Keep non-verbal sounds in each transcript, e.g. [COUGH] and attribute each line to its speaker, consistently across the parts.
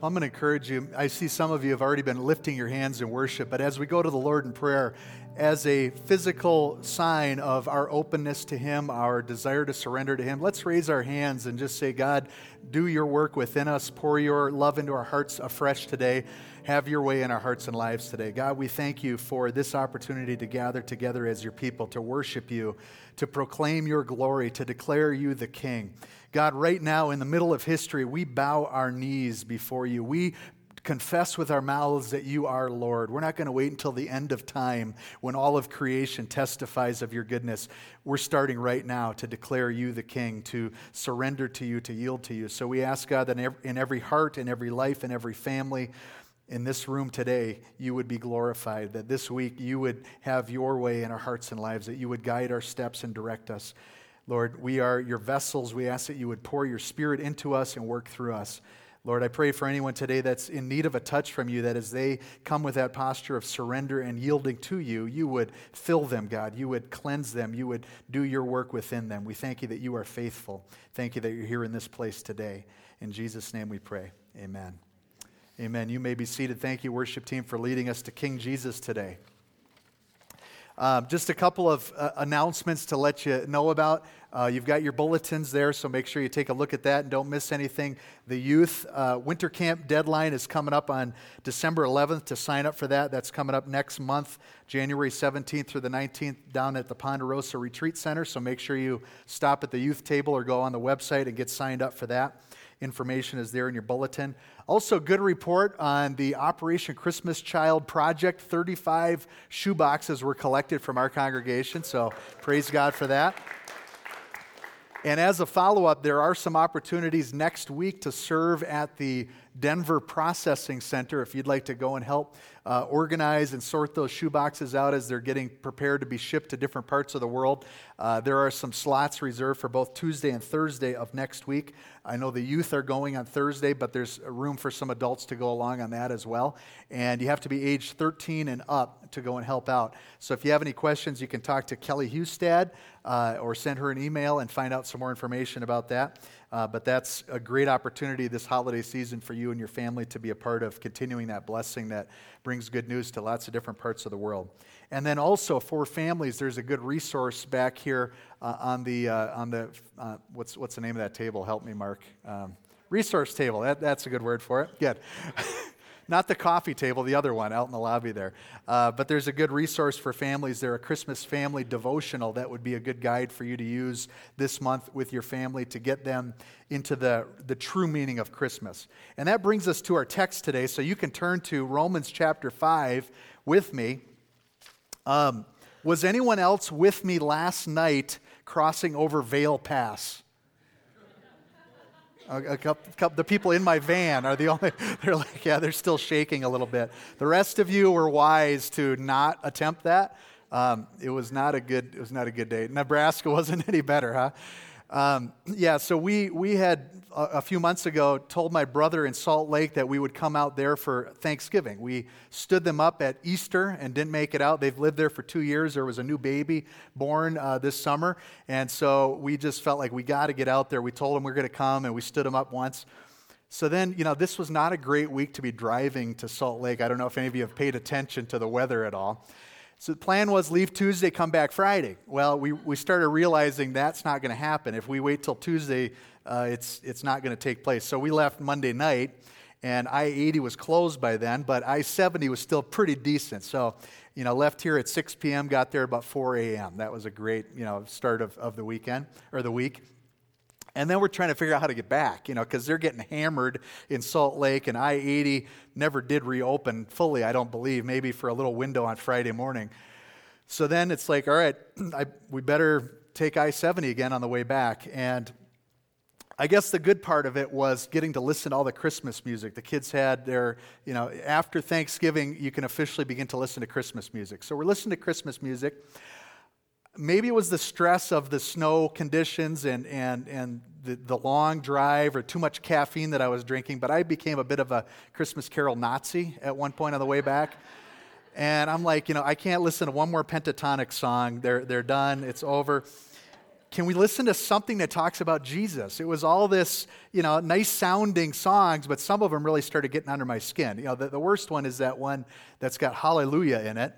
Speaker 1: I'm going to encourage you. I see some of you have already been lifting your hands in worship, but as we go to the Lord in prayer, as a physical sign of our openness to Him, our desire to surrender to Him, let's raise our hands and just say, God, do your work within us, pour your love into our hearts afresh today. Have your way in our hearts and lives today. God, we thank you for this opportunity to gather together as your people, to worship you, to proclaim your glory, to declare you the King. God, right now in the middle of history, we bow our knees before you. We confess with our mouths that you are Lord. We're not going to wait until the end of time when all of creation testifies of your goodness. We're starting right now to declare you the King, to surrender to you, to yield to you. So we ask God that in every heart, in every life, in every family, in this room today, you would be glorified, that this week you would have your way in our hearts and lives, that you would guide our steps and direct us. Lord, we are your vessels. We ask that you would pour your spirit into us and work through us. Lord, I pray for anyone today that's in need of a touch from you, that as they come with that posture of surrender and yielding to you, you would fill them, God. You would cleanse them. You would do your work within them. We thank you that you are faithful. Thank you that you're here in this place today. In Jesus' name we pray. Amen. Amen. You may be seated. Thank you, worship team, for leading us to King Jesus today. Um, just a couple of uh, announcements to let you know about. Uh, you've got your bulletins there, so make sure you take a look at that and don't miss anything. The youth uh, winter camp deadline is coming up on December 11th to sign up for that. That's coming up next month, January 17th through the 19th, down at the Ponderosa Retreat Center. So make sure you stop at the youth table or go on the website and get signed up for that. Information is there in your bulletin. Also, good report on the Operation Christmas Child Project. 35 shoeboxes were collected from our congregation, so praise God for that. And as a follow up, there are some opportunities next week to serve at the Denver Processing Center if you'd like to go and help uh, organize and sort those shoeboxes out as they're getting prepared to be shipped to different parts of the world. Uh, there are some slots reserved for both Tuesday and Thursday of next week. I know the youth are going on Thursday, but there's room for some adults to go along on that as well. And you have to be age 13 and up to go and help out. So if you have any questions, you can talk to Kelly Hustad uh, or send her an email and find out some more information about that. Uh, but that's a great opportunity this holiday season for you and your family to be a part of continuing that blessing that brings good news to lots of different parts of the world. And then also for families, there's a good resource back here uh, on the, uh, on the uh, what's, what's the name of that table? Help me, Mark. Um, resource table. That, that's a good word for it. Good. [LAUGHS] Not the coffee table, the other one out in the lobby there. Uh, but there's a good resource for families there, a Christmas family devotional that would be a good guide for you to use this month with your family to get them into the, the true meaning of Christmas. And that brings us to our text today. So you can turn to Romans chapter 5 with me. Um, was anyone else with me last night crossing over Vail Pass? A, couple, the people in my van are the [LAUGHS] only, they're like, yeah, they're still shaking a little bit. The rest of you were wise to not attempt that. Um, it was not a good, it was not a good day. Nebraska [LAUGHS] wasn't any better, huh? Um, yeah, so we, we had a, a, few months ago told my brother in Salt Lake that we would come out there for Thanksgiving. We stood them up at Easter and didn't make it out. They've lived there for two years. There was a new baby born uh, this summer. And so we just felt like we got to get out there. We told them we are going to come and we stood them up once. So then, you know, this was not a great week to be driving to Salt Lake. I don't know if any of you have paid attention to the weather at all. So the plan was leave Tuesday, come back Friday. Well, we, we started realizing that's not going to happen. If we wait till Tuesday, uh, it's, it's not going to take place. So we left Monday night, and I 80 was closed by then, but I 70 was still pretty decent. So, you know, left here at 6 p.m., got there about 4 a.m. That was a great, you know, start of, of the weekend or the week. And then we're trying to figure out how to get back, you know, because they're getting hammered in Salt Lake, and I 80 never did reopen fully, I don't believe, maybe for a little window on Friday morning. So then it's like, all right, [CLEARS THROAT] I, we better take I 70 again on the way back. And I guess the good part of it was getting to listen to all the Christmas music. The kids had their, you know, after Thanksgiving, you can officially begin to listen to Christmas music. So we're listening to Christmas music maybe it was the stress of the snow conditions and, and, and the, the long drive or too much caffeine that I was drinking, but I became a bit of a Christmas Carol Nazi at one point on the way back. And I'm like, you know, I can't listen to one more pentatonic song. They're, they're done, it's over. can we listen to something that talks about Jesus? It was all this, you know, nice sounding songs, but some of them really started getting under my skin. You know, the, the worst one is that one that's got hallelujah in it,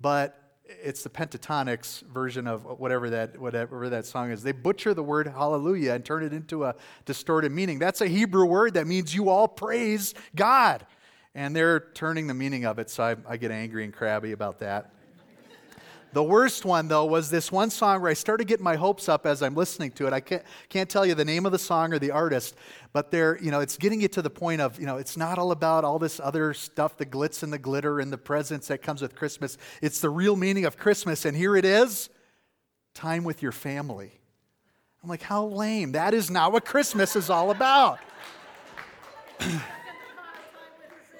Speaker 1: but it's the Pentatonix version of whatever that, whatever that song is. They butcher the word hallelujah and turn it into a distorted meaning. That's a Hebrew word that means you all praise God. And they're turning the meaning of it, so I, I get angry and crabby about that. The worst one, though, was this one song where I started getting my hopes up as I'm listening to it. I can't, can't tell you the name of the song or the artist, but there, you know, it's getting you to the point of, you know, it's not all about all this other stuff, the glitz and the glitter and the presents that comes with Christmas. It's the real meaning of Christmas, and here it is time with your family. I'm like, how lame. That is not what Christmas is all about. [CLEARS THROAT]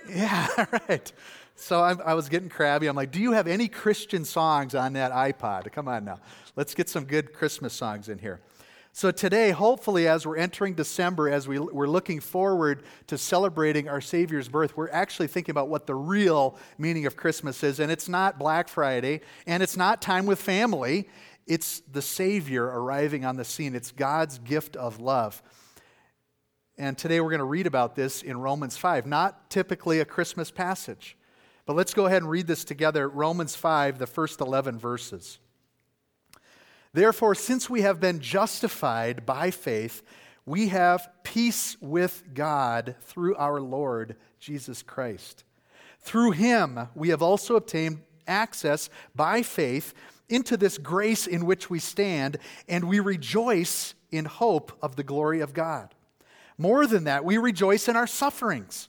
Speaker 1: yeah, [LAUGHS] right. So I, I, was getting crabby. I'm like, do you have any Christian songs on that iPod? Come on now. Let's get some good Christmas songs in here. So today, hopefully, as we're entering December, as we, we're looking forward to celebrating our Savior's birth, we're actually thinking about what the real meaning of Christmas is. And it's not Black Friday, and it's not time with family. It's the Savior arriving on the scene. It's God's gift of love. And today we're going to read about this in Romans 5, not typically a Christmas passage. But let's go ahead and read this together Romans 5, the first 11 verses. Therefore, since we have been justified by faith, we have peace with God through our Lord Jesus Christ. Through him, we have also obtained access by faith into this grace in which we stand, and we rejoice in hope of the glory of God. More than that, we rejoice in our sufferings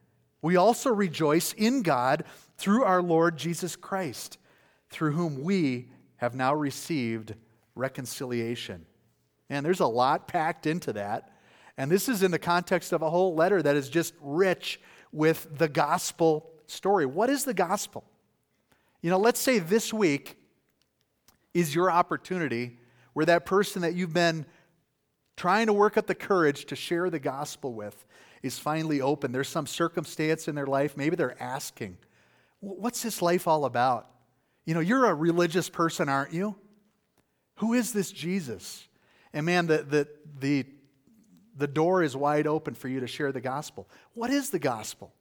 Speaker 1: we also rejoice in God through our Lord Jesus Christ, through whom we have now received reconciliation. And there's a lot packed into that. And this is in the context of a whole letter that is just rich with the gospel story. What is the gospel? You know, let's say this week is your opportunity where that person that you've been trying to work up the courage to share the gospel with is finally open. There's some circumstance in their life, maybe they're asking, What's this life all about? You know, you're a religious person, aren't you? Who is this Jesus? And man, the, the, the, the door is wide open for you to share the gospel. What is the gospel?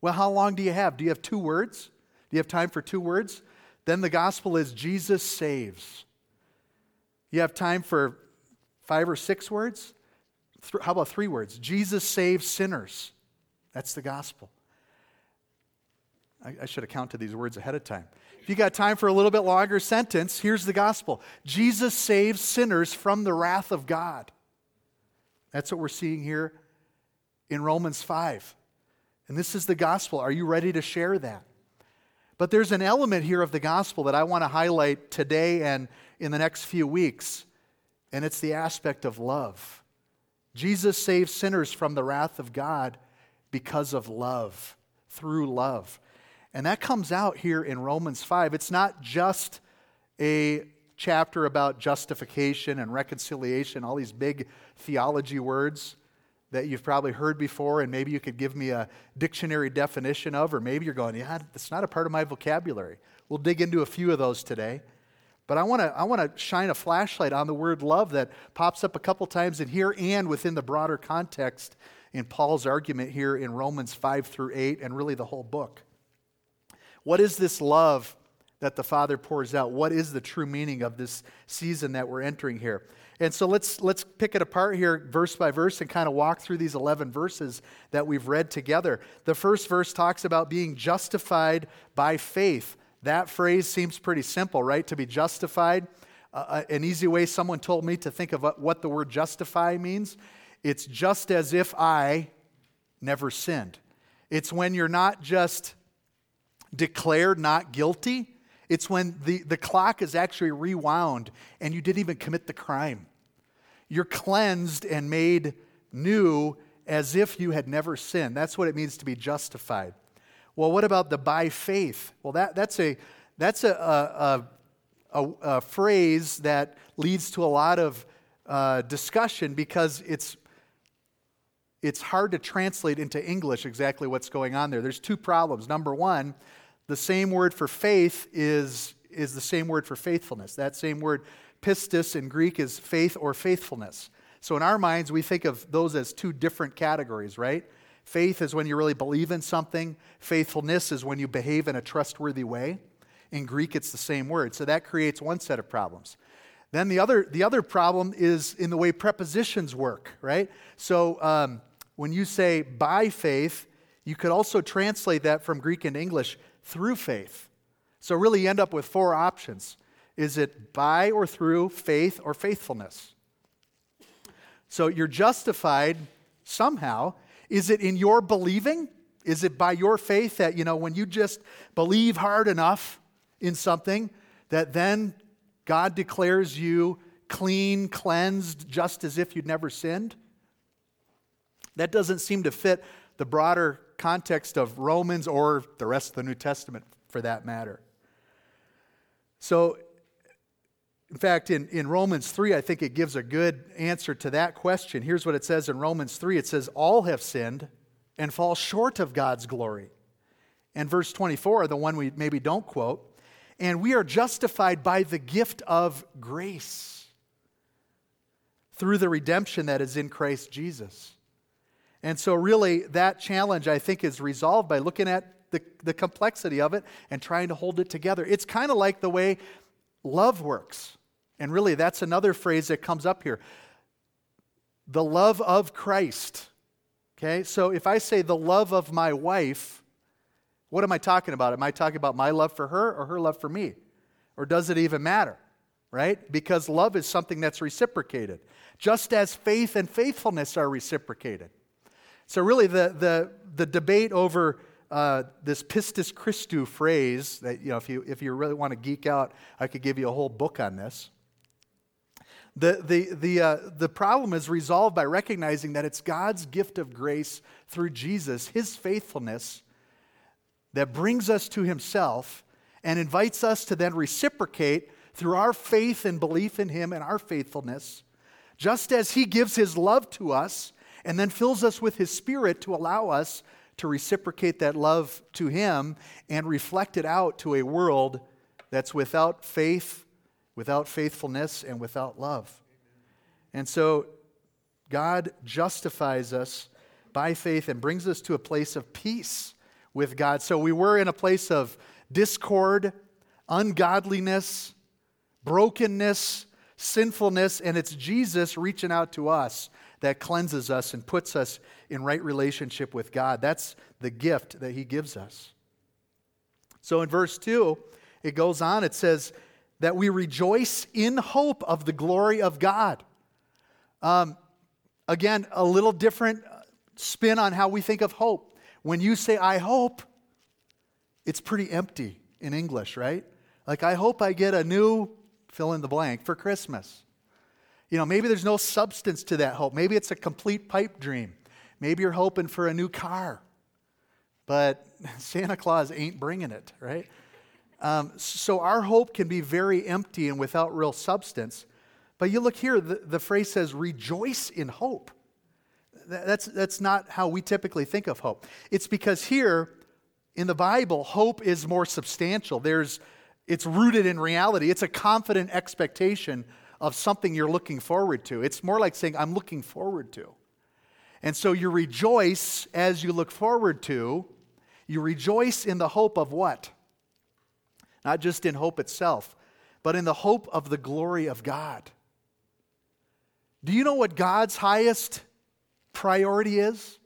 Speaker 1: Well, how long do you have? Do you have two words? Do you have time for two words? Then the gospel is Jesus saves. You have time for five or six words? How about three words? Jesus saves sinners. That's the gospel. I, I should have counted these words ahead of time. If you got time for a little bit longer sentence, here's the gospel Jesus saves sinners from the wrath of God. That's what we're seeing here in Romans 5. And this is the gospel. Are you ready to share that? But there's an element here of the gospel that I want to highlight today and in the next few weeks, and it's the aspect of love. Jesus saves sinners from the wrath of God because of love, through love. And that comes out here in Romans 5. It's not just a chapter about justification and reconciliation, all these big theology words that you've probably heard before, and maybe you could give me a dictionary definition of, or maybe you're going, yeah, that's not a part of my vocabulary. We'll dig into a few of those today. But I want to I want to shine a flashlight on the word love that pops up a couple times in here and within the broader context in Paul's argument here in Romans 5 through 8 and really the whole book. What is this love that the Father pours out. What is the true meaning of this season that we're entering here? And so let's, let's pick it apart here, verse by verse, and kind of walk through these 11 verses that we've read together. The first verse talks about being justified by faith. That phrase seems pretty simple, right? To be justified. Uh, uh an easy way someone told me to think of what the word justify means it's just as if I never sinned. It's when you're not just declared not guilty, it's when the, the clock is actually rewound and you didn't even commit the crime. You're cleansed and made new as if you had never sinned. That's what it means to be justified. Well, what about the by faith? Well, that, that's, a, that's a, a, a, a phrase that leads to a lot of uh, discussion because it's, it's hard to translate into English exactly what's going on there. There's two problems. Number one, the same word for faith is, is the same word for faithfulness. That same word, pistis in Greek, is faith or faithfulness. So in our minds, we think of those as two different categories, right? Faith is when you really believe in something, faithfulness is when you behave in a trustworthy way. In Greek, it's the same word. So that creates one set of problems. Then the other, the other problem is in the way prepositions work, right? So um, when you say by faith, you could also translate that from Greek into English through faith. So, really, you end up with four options is it by or through faith or faithfulness? So, you're justified somehow. Is it in your believing? Is it by your faith that, you know, when you just believe hard enough in something, that then God declares you clean, cleansed, just as if you'd never sinned? That doesn't seem to fit the broader context of Romans or the rest of the New Testament for that matter. So, in fact, in, in Romans 3, I think it gives a good answer to that question. Here's what it says in Romans 3 it says, All have sinned and fall short of God's glory. And verse 24, the one we maybe don't quote, and we are justified by the gift of grace through the redemption that is in Christ Jesus. And so, really, that challenge, I think, is resolved by looking at the, the complexity of it and trying to hold it together. It's kind of like the way love works. And really, that's another phrase that comes up here the love of Christ. Okay, so if I say the love of my wife, what am I talking about? Am I talking about my love for her or her love for me? Or does it even matter? Right? Because love is something that's reciprocated, just as faith and faithfulness are reciprocated. So, really, the, the, the debate over uh, this pistis Christou phrase, that, you know, if you, if you really want to geek out, I could give you a whole book on this. The, the, the, uh, the problem is resolved by recognizing that it's God's gift of grace through Jesus, his faithfulness, that brings us to himself and invites us to then reciprocate through our faith and belief in him and our faithfulness. Just as he gives his love to us and then fills us with His Spirit to allow us to reciprocate that love to Him and reflect it out to a world that's without faith, without faithfulness, and without love. And so God justifies us by faith and brings us to a place of peace with God. So we were in a place of discord, ungodliness, brokenness, sinfulness, and it's Jesus reaching out to us that cleanses us and puts us in right relationship with God. That's the gift that He gives us. So in verse 2, it goes on, it says that we rejoice in hope of the glory of God. Um, again, a little different spin on how we think of hope. When you say, I hope, it's pretty empty in English, right? Like, I hope I get a new fill in the blank for Christmas. You know, maybe there's no substance to that hope. Maybe it's a complete pipe dream. Maybe you're hoping for a new car, but [LAUGHS] Santa Claus ain't bringing it, right? Um, so our hope can be very empty and without real substance. But you look here, the, the phrase says, rejoice in hope. That's, that's not how we typically think of hope. It's because here in the Bible, hope is more substantial. There's, it's rooted in reality, it's a confident expectation of something you're looking forward to. It's more like saying, I'm looking forward to. And so you rejoice as you look forward to. You rejoice in the hope of what? Not just in hope itself, but in the hope of the glory of God. Do you know what God's highest priority is?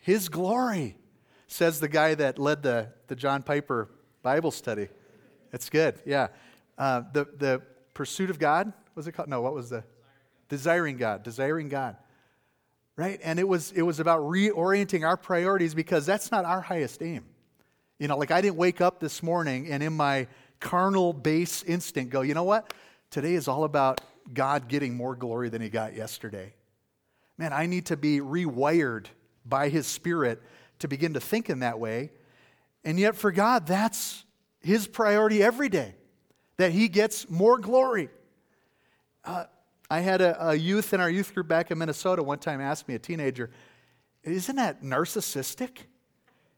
Speaker 1: His glory, says the guy that led the, the John Piper Bible study. That's good, yeah. Uh, the, the pursuit of God, was it called? No, what was the? Desiring God, desiring God. Right? And it was, it was about reorienting our priorities because that's not our highest aim. You know, like I didn't wake up this morning and in my carnal base instinct go, you know what? Today is all about God getting more glory than he got yesterday. Man, I need to be rewired by his spirit to begin to think in that way. And yet, for God, that's his priority every day, that he gets more glory. Uh, I had a, a youth in our youth group back in Minnesota one time ask me, a teenager, isn't that narcissistic?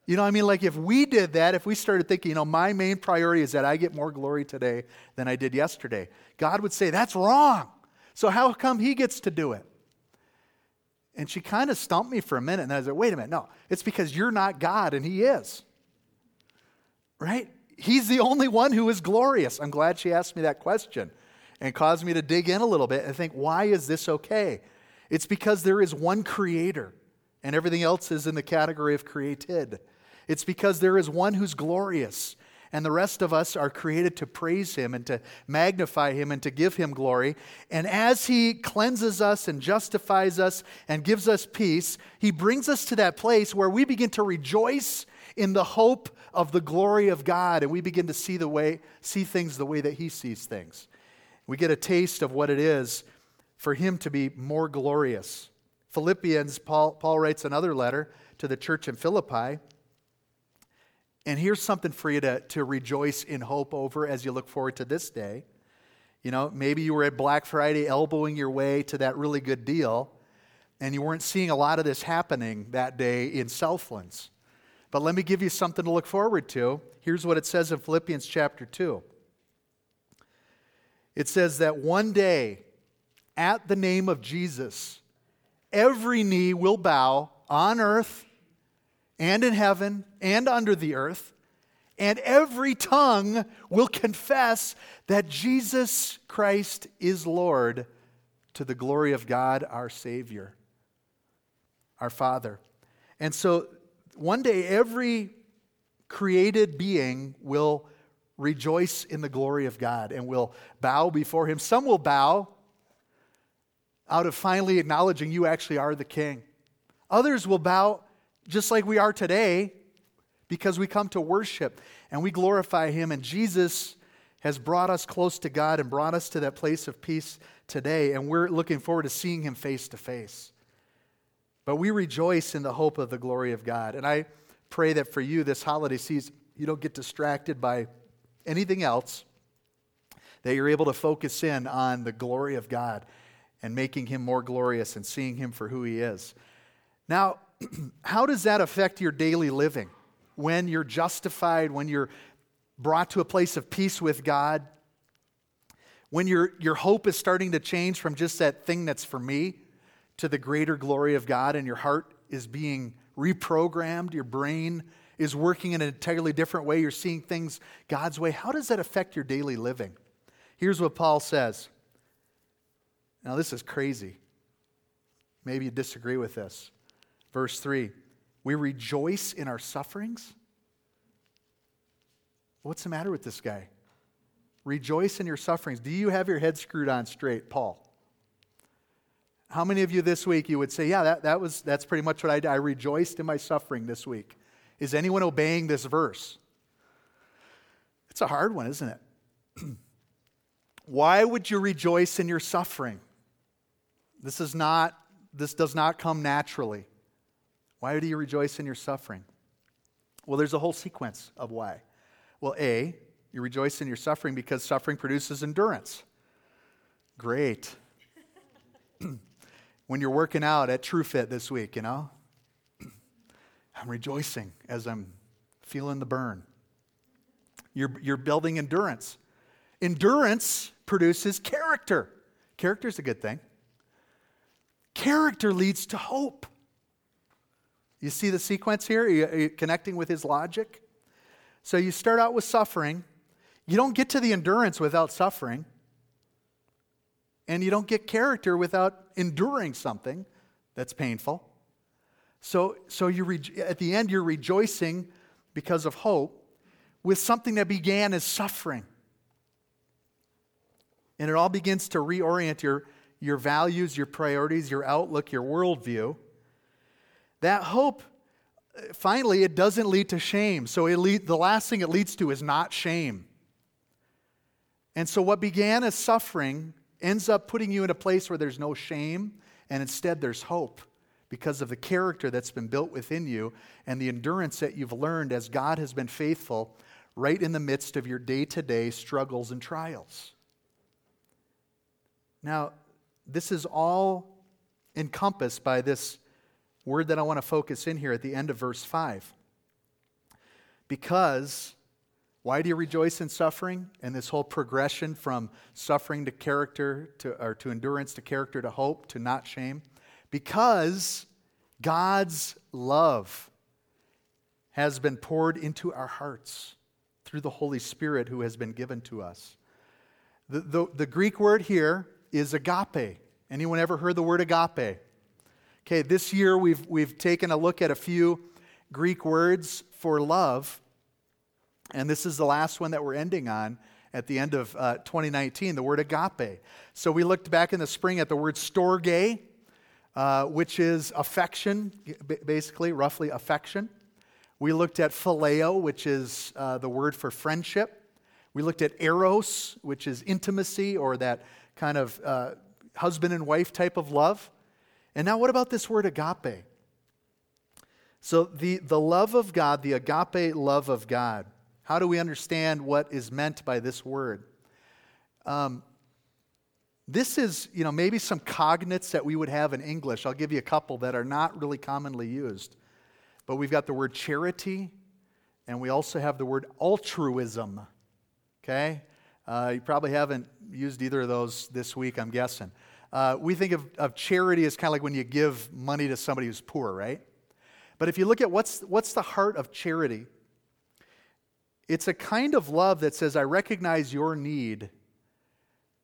Speaker 1: You know, I mean, like if we did that, if we started thinking, you know, my main priority is that I get more glory today than I did yesterday, God would say, that's wrong. So how come he gets to do it? And she kind of stumped me for a minute, and I said, wait a minute, no, it's because you're not God and he is. Right? He's the only one who is glorious. I'm glad she asked me that question and caused me to dig in a little bit and think, why is this okay? It's because there is one creator, and everything else is in the category of created. It's because there is one who's glorious, and the rest of us are created to praise him and to magnify him and to give him glory. And as he cleanses us and justifies us and gives us peace, he brings us to that place where we begin to rejoice in the hope of the glory of God and we begin to see the way see things the way that he sees things. We get a taste of what it is for him to be more glorious. Philippians Paul, Paul writes another letter to the church in Philippi and here's something for you to, to rejoice in hope over as you look forward to this day. You know, maybe you were at Black Friday elbowing your way to that really good deal, and you weren't seeing a lot of this happening that day in Southlands. But let me give you something to look forward to. Here's what it says in Philippians chapter 2 it says that one day, at the name of Jesus, every knee will bow on earth and in heaven and under the earth, and every tongue will confess that Jesus Christ is Lord to the glory of God our Savior, our Father. And so one day every created being will rejoice in the glory of God and will bow before Him. Some will bow out of finally acknowledging you actually are the King. Others will bow just like we are today, because we come to worship and we glorify Him. And Jesus has brought us close to God and brought us to that place of peace today. And we're looking forward to seeing Him face to face. But we rejoice in the hope of the glory of God. And I pray that for you this holiday season, you don't get distracted by anything else, that you're able to focus in on the glory of God and making Him more glorious and seeing Him for who He is. Now, [CLEARS THROAT] how does that affect your daily living? When you're justified, when you're brought to a place of peace with God, when your, your hope is starting to change from just that thing that's for me to the greater glory of God, and your heart is being reprogrammed, your brain is working in an entirely different way, you're seeing things God's way. How does that affect your daily living? Here's what Paul says. Now, this is crazy. Maybe you disagree with this. Verse 3 We rejoice in our sufferings. What's the matter with this guy? Rejoice in your sufferings. Do you have your head screwed on straight, Paul? How many of you this week you would say, Yeah, that, that was, that's pretty much what I did. I rejoiced in my suffering this week. Is anyone obeying this verse? It's a hard one, isn't it? [CLEARS THROAT] Why would you rejoice in your suffering? This is not this does not come naturally. Why do you rejoice in your suffering? Well, there's a whole sequence of why. Well, A, you rejoice in your suffering because suffering produces endurance. Great. [CLEARS THROAT] when you're working out at TrueFit this week, you know, I'm rejoicing as I'm feeling the burn. You're, you're building endurance. Endurance produces character. Character is a good thing. Character leads to hope. You see the sequence here? Are you, are you connecting with his logic? So you start out with suffering. You don't get to the endurance without suffering. And you don't get character without enduring something that's painful. So, so you re- at the end, you're rejoicing because of hope with something that began as suffering. And it all begins to reorient your, your values, your priorities, your outlook, your worldview. That hope, finally, it doesn't lead to shame. So it lead, the last thing it leads to is not shame. And so what began as suffering ends up putting you in a place where there's no shame, and instead there's hope because of the character that's been built within you and the endurance that you've learned as God has been faithful right in the midst of your day to day struggles and trials. Now, this is all encompassed by this word that I want to focus in here at the end of verse 5. Because, why do you rejoice in suffering? And this whole progression from suffering to character to, or to endurance to character to hope to not shame because God's love has been poured into our hearts through the Holy Spirit who has been given to us. The, the, the, Greek word here is agape. Anyone ever heard the word agape? Okay, this year we've, we've taken a look at a few Greek words for love, and this is the last one that we're ending on at the end of uh, 2019, the word agape. So we looked back in the spring at the word storge, uh, which is affection, basically, roughly affection. We looked at phileo, which is uh, the word for friendship. We looked at eros, which is intimacy or that kind of uh, husband and wife type of love. And now, what about this word agape? So, the, the love of God, the agape love of God, how do we understand what is meant by this word? Um, this is, you know, maybe some cognates that we would have in English. I'll give you a couple that are not really commonly used. But we've got the word charity, and we also have the word altruism. Okay? Uh, you probably haven't used either of those this week, I'm guessing. Uh, we think of, of charity as kind of like when you give money to somebody who's poor, right? But if you look at what's, what's the heart of charity, it's a kind of love that says, I recognize your need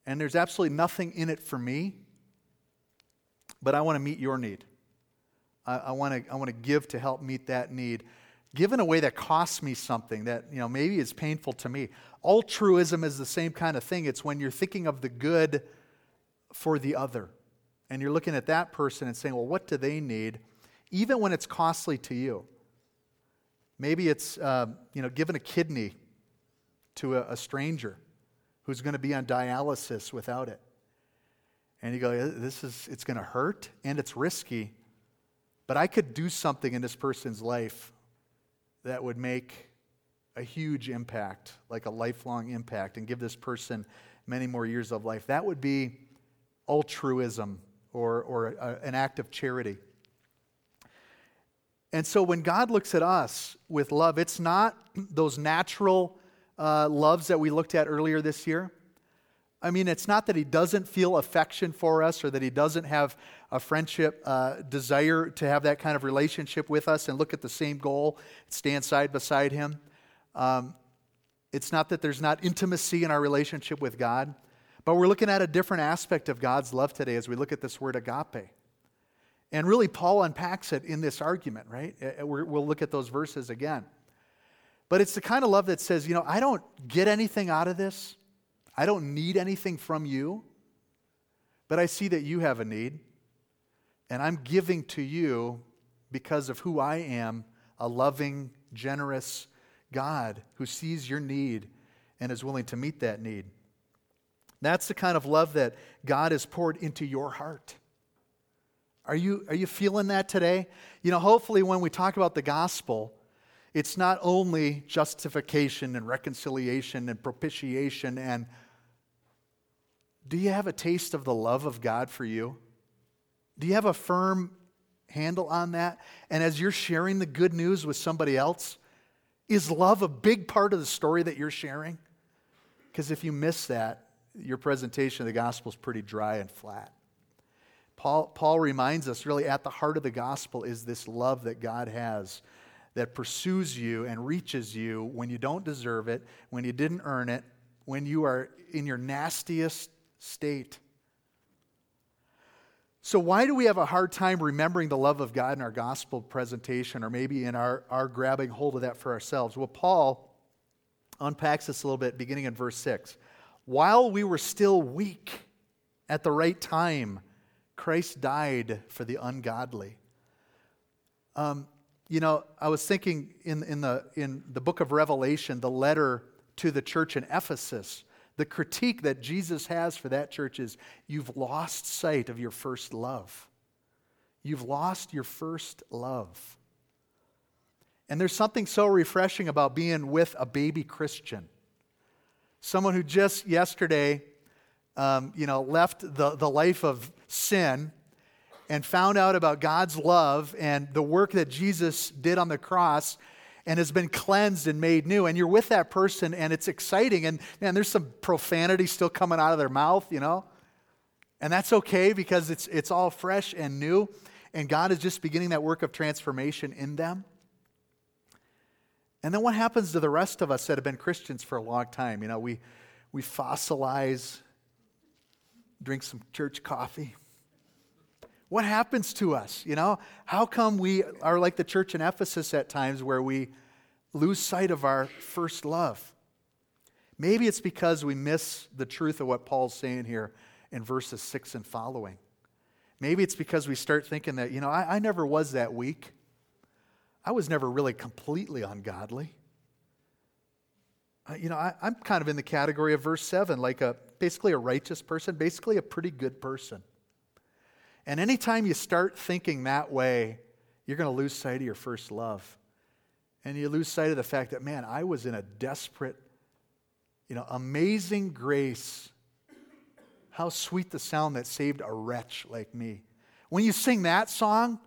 Speaker 1: and there's absolutely nothing in it for me, but I want to meet your need. I, want to I want to give to help meet that need. Give in a way that costs me something that you know maybe is painful to me. Altruism is the same kind of thing. It's when you're thinking of the good for the other, and you're looking at that person and saying, "Well, what do they need?" Even when it's costly to you. Maybe it's uh, you know giving a kidney to a, a stranger who's going to be on dialysis without it. And you go, this is, it's going to hurt and it's risky, but I could do something in this person's life that would make a huge impact, like a lifelong impact, and give this person many more years of life. That would be altruism or, or a, an act of charity. And so when God looks at us with love, it's not those natural uh, loves that we looked at earlier this year. I mean, it's not that he doesn't feel affection for us or that he doesn't have a friendship uh, desire to have that kind of relationship with us and look at the same goal, stand side beside him. Um, it's not that there's not intimacy in our relationship with God, but we're looking at a different aspect of God's love today as we look at this word agape. And really, Paul unpacks it in this argument, right? Uh, we'll look at those verses again. But it's the kind of love that says, you know, I don't get anything out of this. I don't need anything from you. But I see that you have a need. And I'm giving to you because of who I am a loving, generous God who sees your need and is willing to meet that need. That's the kind of love that God has poured into your heart. Are you, are you feeling that today? You know, hopefully, when we talk about the gospel, it's not only justification and reconciliation and propitiation and do you have a taste of the love of God for you? Do you have a firm handle on that? And as you're sharing the good news with somebody else, is love a big part of the story that you're sharing? Because if you miss that, your presentation of the gospel is pretty dry and flat. Paul, Paul reminds us really at the heart of the gospel is this love that God has that pursues you and reaches you when you don't deserve it, when you didn't earn it, when you are in your nastiest state. So, why do we have a hard time remembering the love of God in our gospel presentation or maybe in our, our grabbing hold of that for ourselves? Well, Paul unpacks this a little bit beginning in verse 6. While we were still weak at the right time, Christ died for the ungodly. Um, you know, I was thinking in, in, the, in the book of Revelation, the letter to the church in Ephesus, the critique that Jesus has for that church is you've lost sight of your first love. You've lost your first love. And there's something so refreshing about being with a baby Christian. Someone who just yesterday, um, you know, left the, the life of sin and found out about God's love and the work that Jesus did on the cross and has been cleansed and made new. And you're with that person and it's exciting. And man, there's some profanity still coming out of their mouth, you know? And that's okay because it's, it's all fresh and new. And God is just beginning that work of transformation in them. And then what happens to the rest of us that have been Christians for a long time? You know, we, we fossilize, drink some church coffee. What happens to us? You know, how come we are like the church in Ephesus at times where we lose sight of our first love? Maybe it's because we miss the truth of what Paul's saying here in verses 6 and following. Maybe it's because we start thinking that, you know, I, I never was that weak. I was never really completely ungodly. you know, I, I'm kind of in the category of verse 7, like a basically a righteous person, basically a pretty good person. And anytime you start thinking that way, you're going to lose sight of your first love. And you lose sight of the fact that, man, I was in a desperate, you know, amazing grace. How sweet the sound that saved a wretch like me. When you sing that song,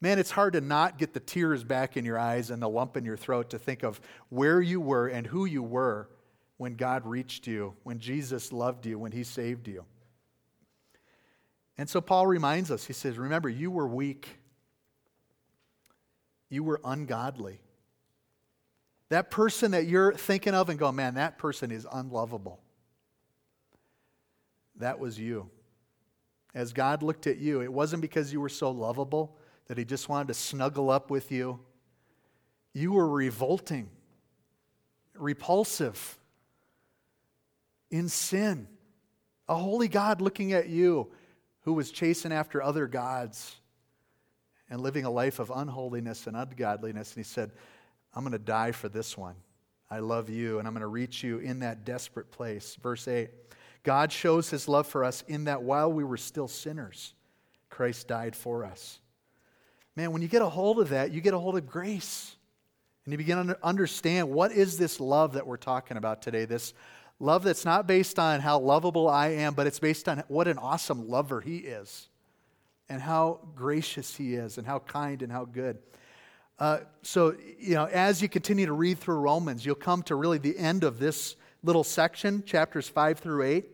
Speaker 1: man, it's hard to not get the tears back in your eyes and the lump in your throat to think of where you were and who you were when God reached you, when Jesus loved you, when He saved you. And so Paul reminds us, he says, Remember, you were weak, you were ungodly. That person that you're thinking of and going, man, that person is unlovable. That was you. As God looked at you, it wasn't because you were so lovable that He just wanted to snuggle up with you. You were revolting, repulsive, in sin. A holy God looking at you who was chasing after other gods and living a life of unholiness and ungodliness. And he said, I'm going to die for this one. I love you, and I'm going to reach you in that desperate place. Verse 8 God shows his love for us in that while we were still sinners, Christ died for us. Man, when you get a hold of that, you get a hold of grace. And you begin to understand what is this love that we're talking about today, this Love that's not based on how lovable I am, but it's based on what an awesome lover He is, and how gracious He is, and how kind and how good. Uh, so, you know, as you continue to read through Romans, you'll come to really the end of this little section, chapters 5 through 8.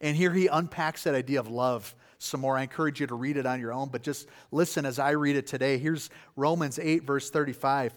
Speaker 1: And here he unpacks that idea of love some more. I encourage you to read it on your own, but just listen as I read it today. Here's Romans 8, verse 35.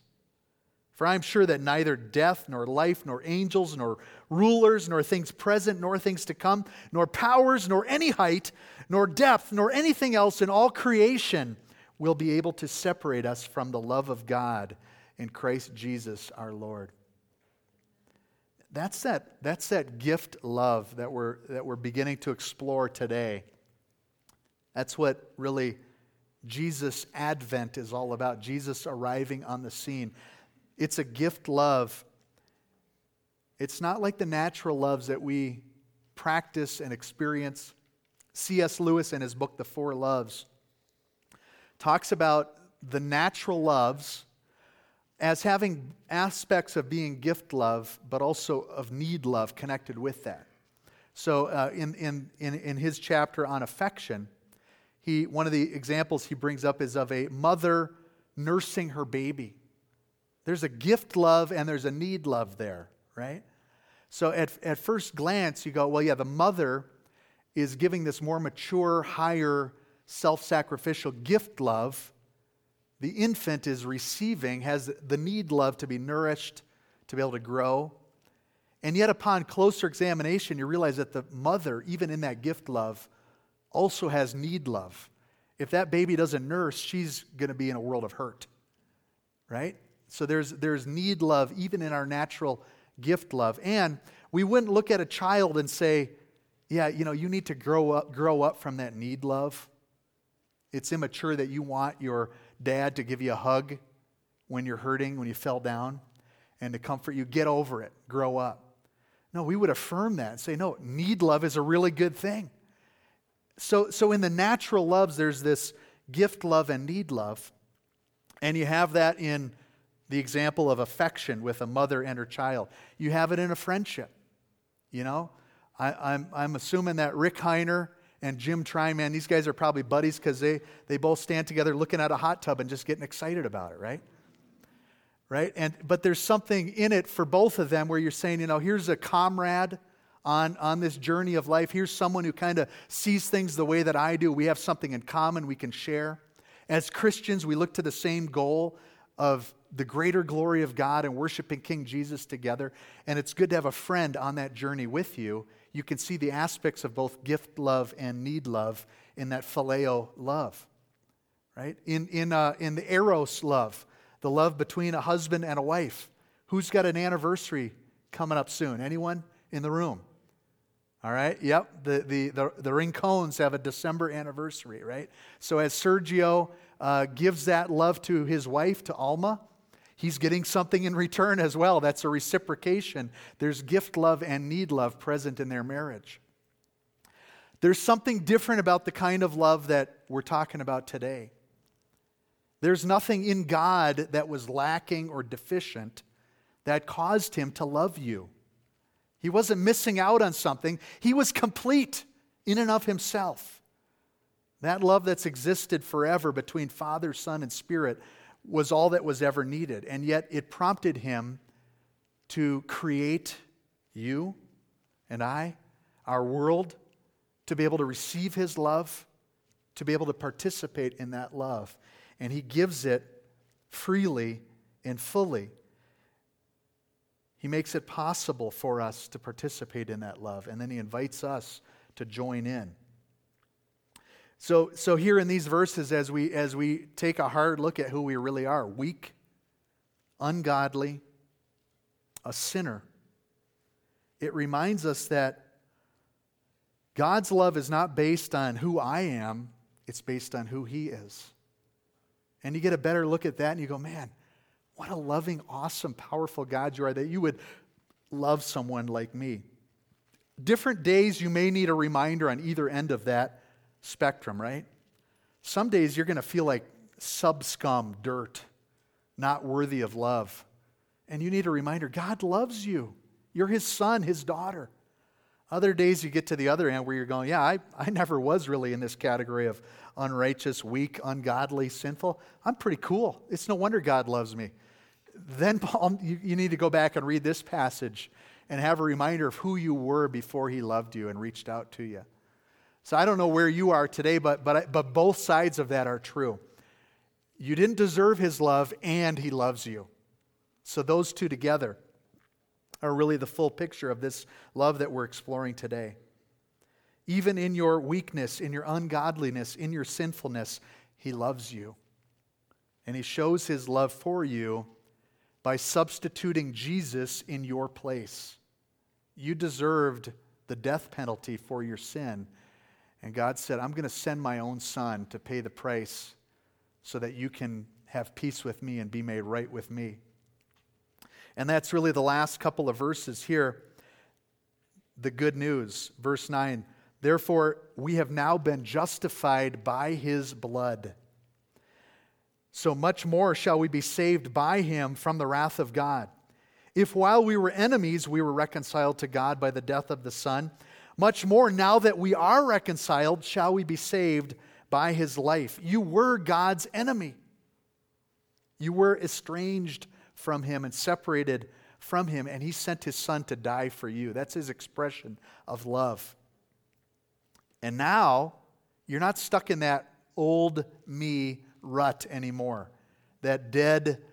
Speaker 1: For I am sure that neither death, nor life, nor angels, nor rulers, nor things present, nor things to come, nor powers, nor any height, nor depth, nor anything else in all creation will be able to separate us from the love of God in Christ Jesus our Lord. That's that, that's that gift love that we're, that we're beginning to explore today. That's what really Jesus' advent is all about, Jesus arriving on the scene. It's a gift love. It's not like the natural loves that we practice and experience C.S. Lewis, in his book, The Four Loves, talks about the natural loves as having aspects of being gift love, but also of need love connected with that. So, uh, in, in, in, in his chapter on affection, he, one of the examples he brings up is of a mother nursing her baby. There's a gift love and there's a need love there, right? So, at, at first glance, you go, well, yeah, the mother is giving this more mature, higher, self sacrificial gift love the infant is receiving has the need love to be nourished, to be able to grow. And yet, upon closer examination, you realize that the mother, even in that gift love, also has need love. If that baby doesn't nurse, she's going to be in a world of hurt, right? So there's, there's need love even in our natural gift love. And we wouldn't look at a child and say, yeah, you know, you need to grow up, grow up from that need love. It's immature that you want your dad to give you a hug when you're hurting, when you fell down, and to comfort you. Get over it, grow up. No, we would affirm that and say, no, need love is a really good thing. So, so in the natural loves, there's this gift love and need love. And you have that in the example of affection with a mother and her child. You have it in a friendship. You know, I, am I'm, I'm assuming that Rick Heiner and Jim Tryman, these guys are probably buddies because they, they both stand together looking at a hot tub and just getting excited about it, right? Right? And, but there's something in it for both of them where you're saying, you know, here's a comrade on, on this journey of life. Here's someone who kind of sees things the way that I do. We have something in common we can share. As Christians, we look to the same goal of the greater glory of God and worshiping King Jesus together. And it's good to have a friend on that journey with you you can see the aspects of both gift love and need love in that phileo love, right? In, in, uh, in the eros love, the love between a husband and a wife. Who's got an anniversary coming up soon? Anyone in the room? All right, yep, the, the, the, the Rincones have a December anniversary, right? So as Sergio uh, gives that love to his wife, to Alma, he's getting something in return as well. That's a reciprocation. There's gift love and need love present in their marriage. There's something different about the kind of love that we're talking about today. There's nothing in God that was lacking or deficient that caused him to love you. He wasn't missing out on something, he was complete in and of himself. That love that's existed forever between Father, Son, and Spirit was all that was ever needed. And yet it prompted him to create you and I, our world, to be able to receive his love, to be able to participate in that love. And he gives it freely and fully. He makes it possible for us to participate in that love, and then he invites us to join in. So, so here in these verses, as we, as we take a hard look at who we really are weak, ungodly, a sinner it reminds us that God's love is not based on who I am, it's based on who He is. And you get a better look at that and you go, man, what a loving, awesome, powerful God you are that you would love someone like me. Different days you may need a reminder on either end of that spectrum, right? Some days you're going to feel like sub scum, dirt, not worthy of love. And you need a reminder God loves you. You're his son, his daughter. Other days you get to the other end where you're going, Yeah, I, I never was really in this category of unrighteous, weak, ungodly, sinful. I'm pretty cool. It's no wonder God loves me. Then, [LAUGHS] Paul, you, you need to go back and read this passage and have a reminder of who you were before he loved you and reached out to you. So I don't know where you are today, but, but, but both sides of that are true. You didn't deserve his love, and he loves you. So those two together are really the full picture of this love that we're exploring today. Even in your weakness, in your ungodliness, in your sinfulness, he loves you. And he shows his love for you by substituting Jesus in your place. You deserved the death penalty for your sin and God said, I'm going to send my own son to pay the price so that you can have peace with me and be made right with me. And that's really the last couple of verses here. The good news, verse 9. Therefore, we have now been justified by his blood. so much more shall we be saved by him from the wrath of God. If while we were enemies, we were reconciled to God by the death of the Son, much more now that we are reconciled, shall we be saved by his life. You were God's enemy. You were estranged from him and separated from him, and he sent his son to die for you. That's his expression of love. And now, you're not stuck in that old me rut anymore, that dead,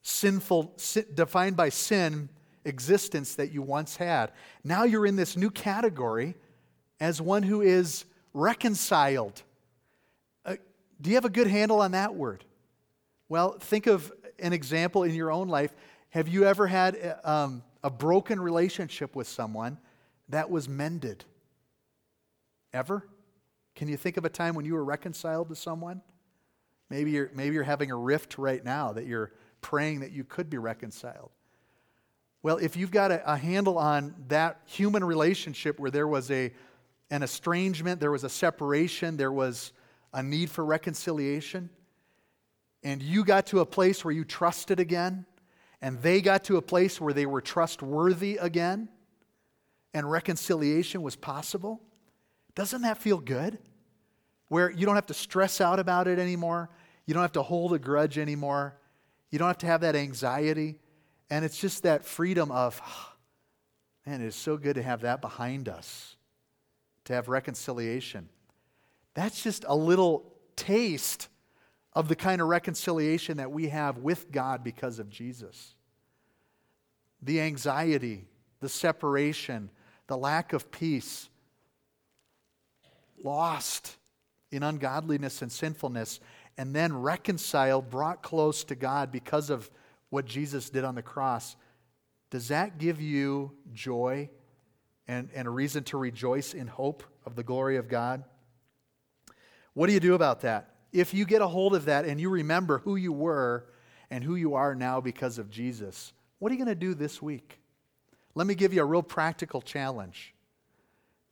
Speaker 1: sinful, defined by sin existence that you once had. Now you're in this new category as one who is reconciled. Uh, do you have a good handle on that word? Well, think of an example in your own life. Have you ever had uh, um, a broken relationship with someone that was mended? Ever? Can you think of a time when you were reconciled to someone? Maybe you're, maybe you're having a rift right now that you're praying that you could be reconciled. Well, if you've got a, a handle on that human relationship where there was a, an estrangement, there was a separation, there was a need for reconciliation, and you got to a place where you trusted again, and they got to a place where they were trustworthy again, and reconciliation was possible, doesn't that feel good? Where you don't have to stress out about it anymore, you don't have to hold a grudge anymore, you don't have to have that anxiety. And it's just that freedom of, [SIGHS] man, it is so good to have that behind us, to have reconciliation. That's just a little taste of the kind of reconciliation that we have with God because of Jesus. The anxiety, the separation, the lack of peace, lost in ungodliness and sinfulness, and then reconciled, brought close to God because of what Jesus did on the cross, does that give you joy and, and a reason to rejoice in hope of the glory of God? What do you do about that? If you get a hold of that and you remember who you were and who you are now because of Jesus, what are you going to do this week? Let me give you a real practical challenge.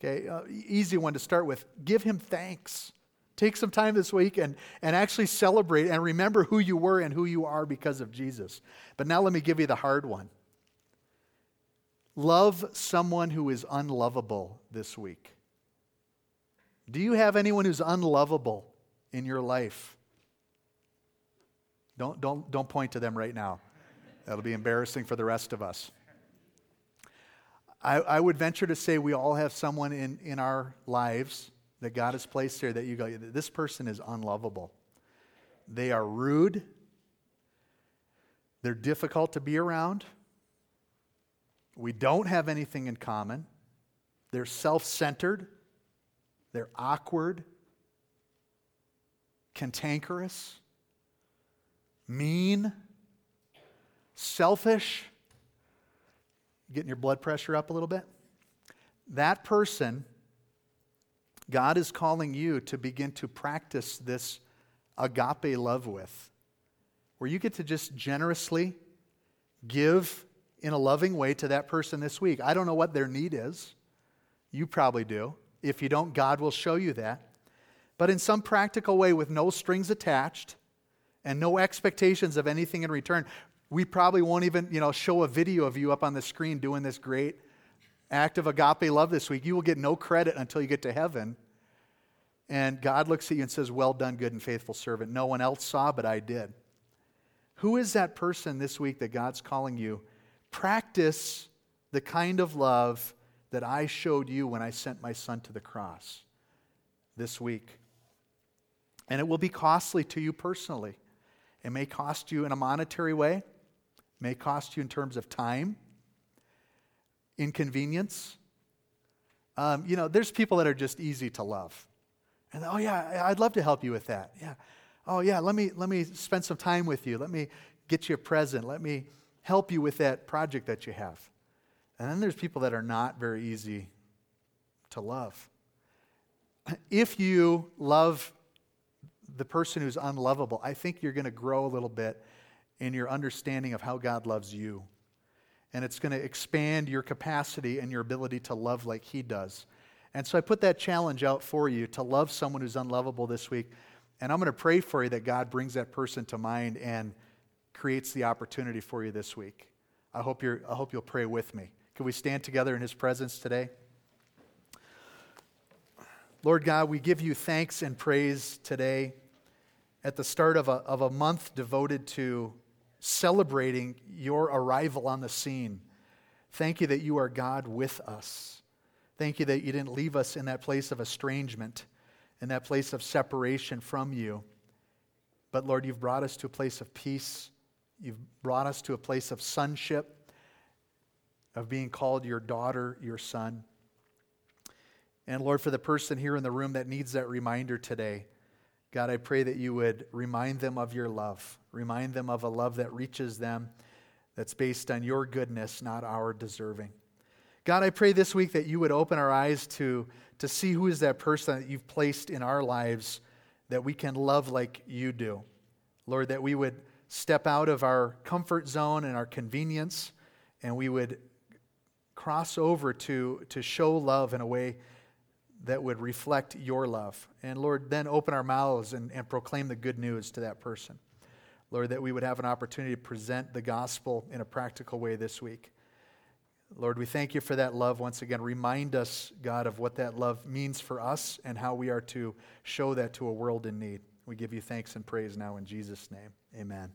Speaker 1: Okay, uh, easy one to start with. Give him thanks. Take some time this week and, and actually celebrate and remember who you were and who you are because of Jesus. But now let me give you the hard one. Love someone who is unlovable this week. Do you have anyone who's unlovable in your life? Don't, don't, don't point to them right now. That'll be embarrassing for the rest of us. I, I would venture to say we all have someone in, in our lives that God has placed here that you go, this person is unlovable. They are rude. They're difficult to be around. We don't have anything in common. They're self centered. They're awkward, cantankerous, mean, selfish. Getting your blood pressure up a little bit? That person God is calling you to begin to practice this agape love with, where you get to just generously give in a loving way to that person this week. I don't know what their need is. You probably do. If you don't, God will show you that. But in some practical way, with no strings attached and no expectations of anything in return, we probably won't even you know, show a video of you up on the screen doing this great act of agape love this week. You will get no credit until you get to heaven. And God looks at you and says, Well done, good and faithful servant. No one else saw, but I did. Who is that person this week that God's calling you? Practice the kind of love that I showed you when I sent my son to the cross this week. And it will be costly to you personally. It may cost you in a monetary way, it may cost you in terms of time, inconvenience. Um, you know, there's people that are just easy to love. And oh yeah, I'd love to help you with that. Yeah. Oh yeah, let me let me spend some time with you. Let me get you a present. Let me help you with that project that you have. And then there's people that are not very easy to love. If you love the person who's unlovable, I think you're going to grow a little bit in your understanding of how God loves you. And it's going to expand your capacity and your ability to love like He does. And so I put that challenge out for you to love someone who's unlovable this week. And I'm going to pray for you that God brings that person to mind and creates the opportunity for you this week. I hope, you're, I hope you'll pray with me. Can we stand together in His presence today? Lord God, we give you thanks and praise today at the start of a, of a month devoted to celebrating your arrival on the scene. Thank you that you are God with us. Thank you that you didn't leave us in that place of estrangement, in that place of separation from you. But Lord, you've brought us to a place of peace. You've brought us to a place of sonship, of being called your daughter, your son. And Lord, for the person here in the room that needs that reminder today, God, I pray that you would remind them of your love, remind them of a love that reaches them, that's based on your goodness, not our deserving. God, I pray this week that you would open our eyes to, to see who is that person that you've placed in our lives that we can love like you do. Lord, that we would step out of our comfort zone and our convenience, and we would cross over to, to show love in a way that would reflect your love. And Lord, then open our mouths and, and proclaim the good news to that person. Lord, that we would have an opportunity to present the gospel in a practical way this week. Lord, we thank you for that love once again. Remind us, God, of what that love means for us and how we are to show that to a world in need. We give you thanks and praise now in Jesus' name. Amen.